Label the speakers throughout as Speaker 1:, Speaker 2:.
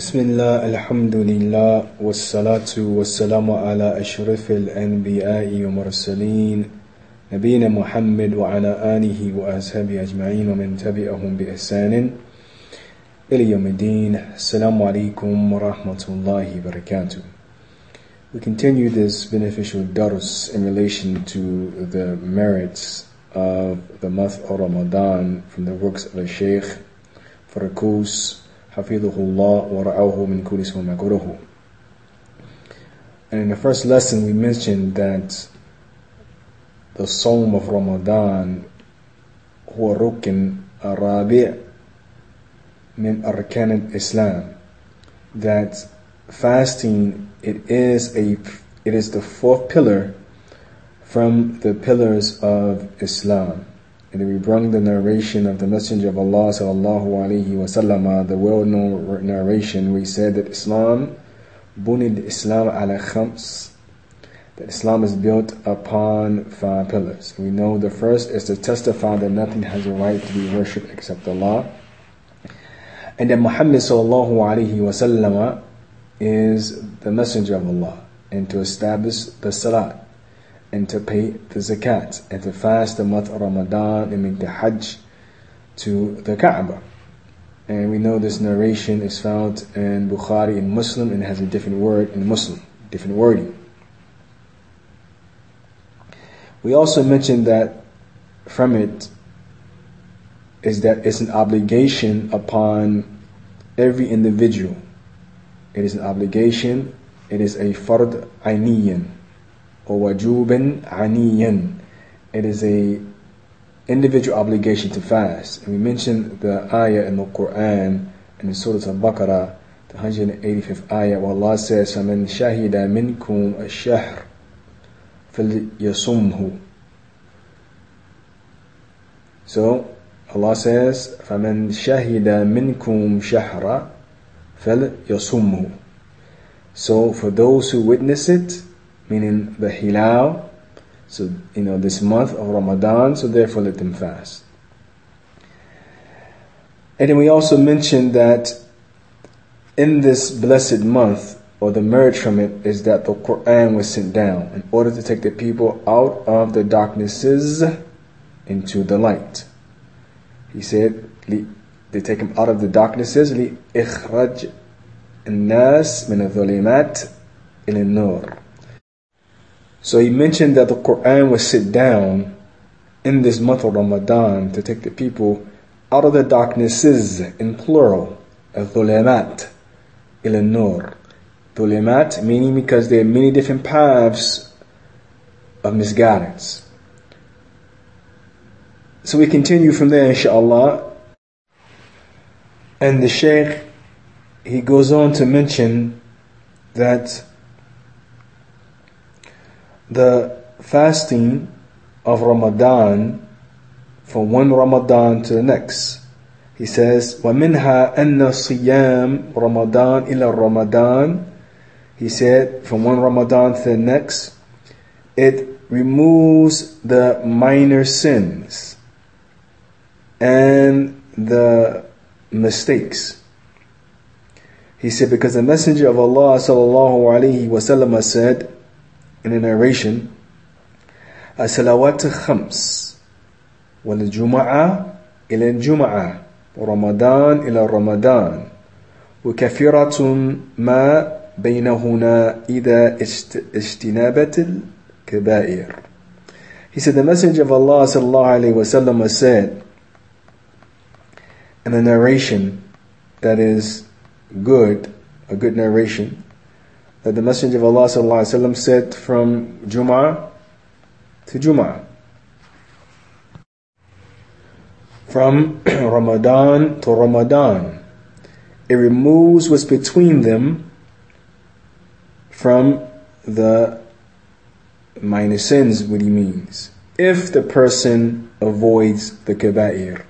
Speaker 1: بسم الله الحمد لله والصلاة والسلام على أشرف الأنبياء والمرسلين نبينا محمد وعلى آله وأصحابه أجمعين ومن تبعهم بإحسان إلى يوم الدين. السلام عليكم ورحمة الله وبركاته. We continue this beneficial dars in relation to the merits of the month of Ramadan from the works of the Shaykh Farakus And in the first lesson, we mentioned that the Sawm of Ramadan هو الركن الرابع من أركان الإسلام that fasting it is a it is the fourth pillar from the pillars of Islam and we bring the narration of the Messenger of Allah sallallahu alaihi wasallam, uh, the well-known narration. We said that Islam, bunid Islam ala khams, that Islam is built upon five pillars. We know the first is to testify that nothing has a right to be worshipped except Allah, and that Muhammad sallallahu alaihi wasallam uh, is the Messenger of Allah, and to establish the Salat and to pay the zakat and to fast the month of Ramadan and make the Hajj to the Kaaba. And we know this narration is found in Bukhari and Muslim and has a different word in Muslim, different wording. We also mentioned that from it is that it's an obligation upon every individual. It is an obligation, it is a fard ainiyan وَوَجُوبًا عَنِيًّا It is a individual obligation to fast. And we mentioned the ayah in the Quran in Surah Al-Baqarah, the 185th ayah, where Allah says, فَمَنْ شَهِدَ مِنْكُمْ الشَّهْرِ فَلْيَصُمْهُ So, Allah says, فَمَنْ شَهِدَ مِنْكُمْ شَهْرَ فَلْيَصُمْهُ So, for those who witness it, meaning the Hilal. So, you know, this month of Ramadan, so therefore let them fast. And then we also mentioned that in this blessed month, or the merit from it, is that the Quran was sent down in order to take the people out of the darknesses into the light. He said, they take them out of the darknesses, لِإِخْرَجْ النَّاسِ مِنَ الظُّلِمَاتِ إِلَى النُّورِ so he mentioned that the Quran was sit down in this month of Ramadan to take the people out of the darknesses in plural, al-dhulamat ila nur. Dhulamat meaning because there are many different paths of misguidance. So we continue from there inshallah. And the Shaykh, he goes on to mention that the fasting of Ramadan from one Ramadan to the next. He says, وَمِنْهَا أَنَّ صِيَامْ رَمَضَانِ إِلَى Ramadan. He said, from one Ramadan to the next, it removes the minor sins and the mistakes. He said, because the Messenger of Allah sallallahu alaihi wasallam said, in a narration, الصلوات خمس والجمعة إلى الجمعة ورمضان إلى رمضان وكثيرة ما بينهن إذا اجتنابت الكبائر He said the Messenger of Allah sallallahu alaihi wasallam said in a narration that is good, a good narration, that the Messenger of Allah وسلم, said from Jum'ah to Jum'ah. From Ramadan to Ramadan. It removes what's between them from the minor sins, what he means. If the person avoids the kaba'ir,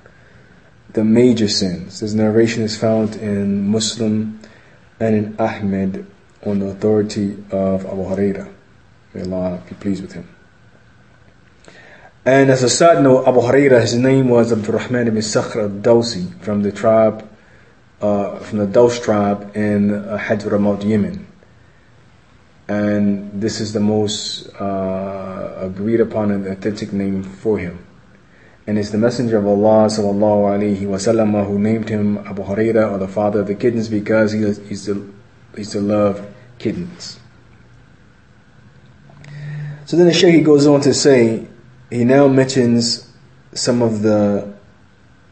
Speaker 1: the major sins. This narration is found in Muslim and in Ahmed on the authority of Abu Huraira. May Allah be pleased with him. And as a side note, Abu Huraira, his name was Abdul Rahman ibn Sakhr al-Dawsi from the tribe uh, from the Daws tribe in uh, Hadramaut, Yemen. And this is the most uh, agreed upon and authentic name for him. And it's the Messenger of Allah sallallahu alaihi wasallam who named him Abu Huraira or the father of the kittens because he, is, he's to, he's to love kittens. So then the Shaykh goes on to say, he now mentions some of the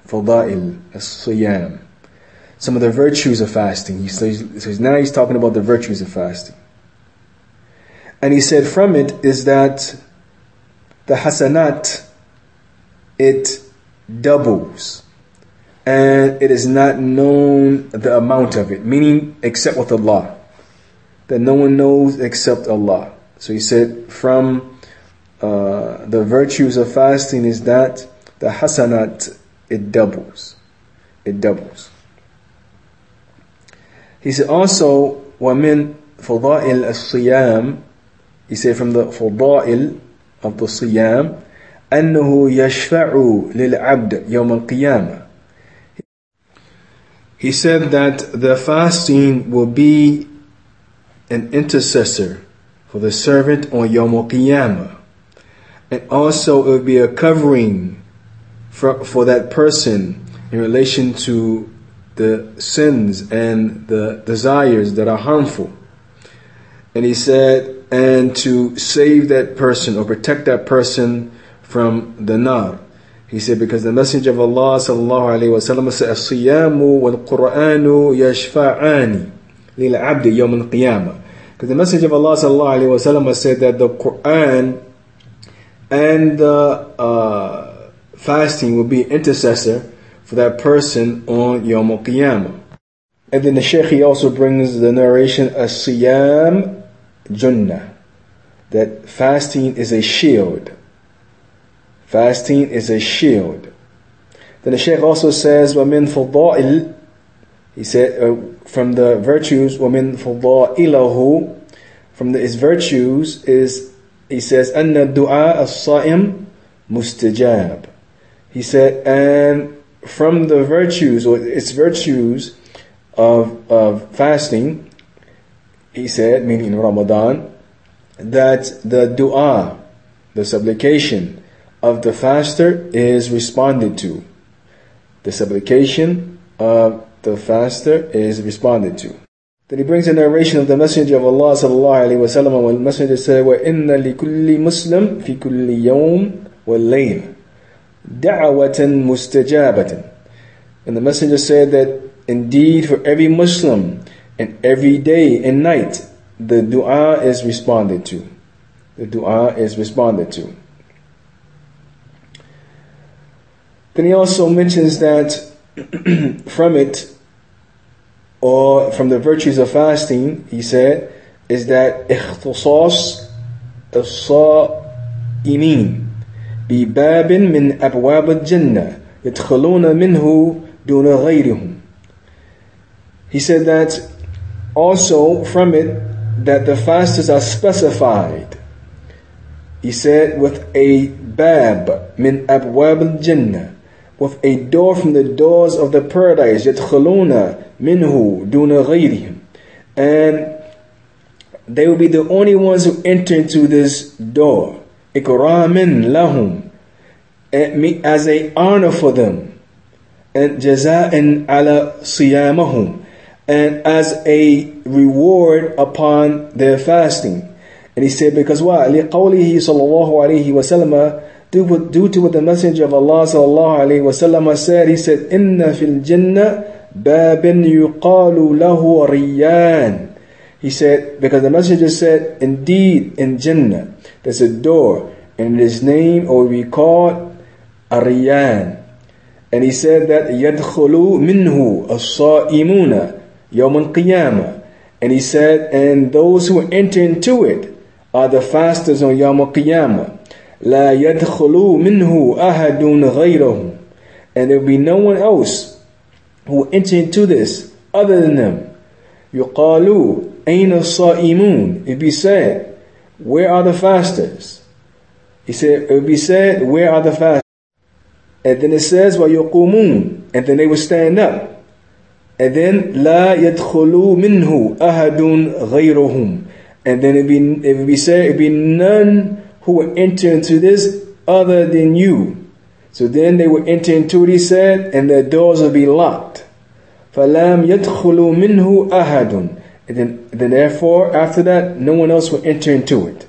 Speaker 1: fada'il, as-siyam, some of the virtues of fasting. He says, now he's talking about the virtues of fasting. And he said from it is that the hasanat, it doubles And it is not known the amount of it, meaning except with Allah. That no one knows except Allah. So he said from uh, the virtues of fasting is that the hasanat, it doubles. It doubles. He said also, وَمِن فضائل الصيام He said from the فضائل of the صيام أنه يشفع للعبد يوم القيامة he said that the fasting will be an intercessor for the servant on Yom Qiyamah. And also it will be a covering for, for that person in relation to the sins and the desires that are harmful. And he said, and to save that person or protect that person from the nar. He said, because the Messenger of Allah sallallahu alayhi wa sallam said, الصيام والقرآن يشفعان للعبد يوم القيامة. Because the Messenger of Allah sallallahu alayhi wa sallam said that the Quran and the uh, fasting will be intercessor for that person on Yom Qiyamah. And then the Shaykh he also brings the narration as Siyam Junnah, that fasting is a shield. Fasting is a shield. Then the Shaykh also says, وَمِن فُضَائِل He said, uh, from the virtues, وَمِن فُضَائِلَهُ From the, his virtues is, he says, أَنَّ الدُّعَاء الصَّائِم مُسْتَجَابِ He said, and from the virtues, or its virtues of, of fasting, he said, meaning in Ramadan, that the dua, the supplication of the faster is responded to. The supplication of the faster is responded to. Then he brings a narration of the Messenger of Allah sallallahu alaihi wasallam when the Messenger said, وَإِنَّ لِكُلِّ مُسْلِمٍ فِي كُلِّ يَوْمٍ وَاللَّيْلٍ دعوة مستجابة. And the messenger said that indeed for every Muslim and every day and night the dua is responded to. The dua is responded to. Then he also mentions that from it or from the virtues of fasting, he said, is that اختصاص الصائمين بباب من أبواب الجنة يدخلون منه دون غيرهم He said that also from it that the fasters are specified. He said with a bab min abwab al-jannah with a door from the doors of the paradise يدخلون منه دون غيرهم and they will be the only ones who enter into this door ikramin lahum as a honor for them and jaza'an ala siyamahum and as a reward upon their fasting and he said because why liqawlihi sallallahu alayhi wa sallam due to what the Messenger of Allah وسلم, said, he said, Inna fil jannah babin yuqalu lahu riyan. He said, because the Messenger said, Indeed, in Jannah, there's a door, and his name or we call Ar-Rayyan. And he said that Yadkhulu minhu as-sa'imuna yawm al-qiyamah. And he said, and those who enter into it are the fasters on Yawm al-qiyamah. لا يدخل منه أحد غيره. And there will be no one else who will enter into this other than them. يقالوا أين الصائمون? It be said, where are the fasters? He said, it would be said, where are the fasters? And then it says, وَيُقُومُونَ And then they would stand up. And then لا يدخل منه أحد غيرهم. And then it be it be said it be none who will enter into this other than you. So then they will enter into it, he said, and their doors will be locked. فَلَمْ يَدْخُلُوا مِنْهُ أَحَدٌ and then, then therefore, after that, no one else will enter into it.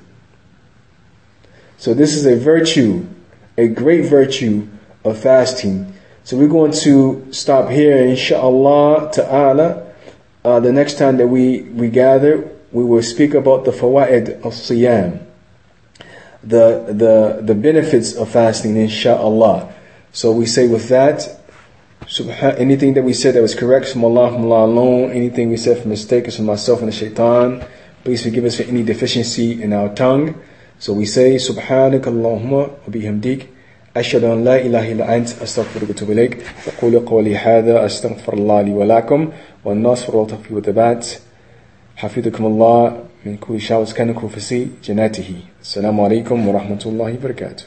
Speaker 1: So this is a virtue, a great virtue of fasting. So we're going to stop here, inshallah ta'ala. Uh, the next time that we, we gather, we will speak about the fawaid of siyam. The, the, the benefits of fasting, inshallah. So we say with that, anything that we said that was correct from Allah, from Allah alone. Anything we said from mistake is from myself and the shaitan. Please forgive us for any deficiency in our tongue. So we say, سبحانك اللهم وبحمدك أشهد أن لا إله إلا أنت أستغفرك وأتوب إليك أقول قولي هذا أستغفر الله لي ولكم والنصر والتوفيق والثبات حفظكم الله من كل شاوس كان كوفسي جناته السلام عليكم ورحمة الله وبركاته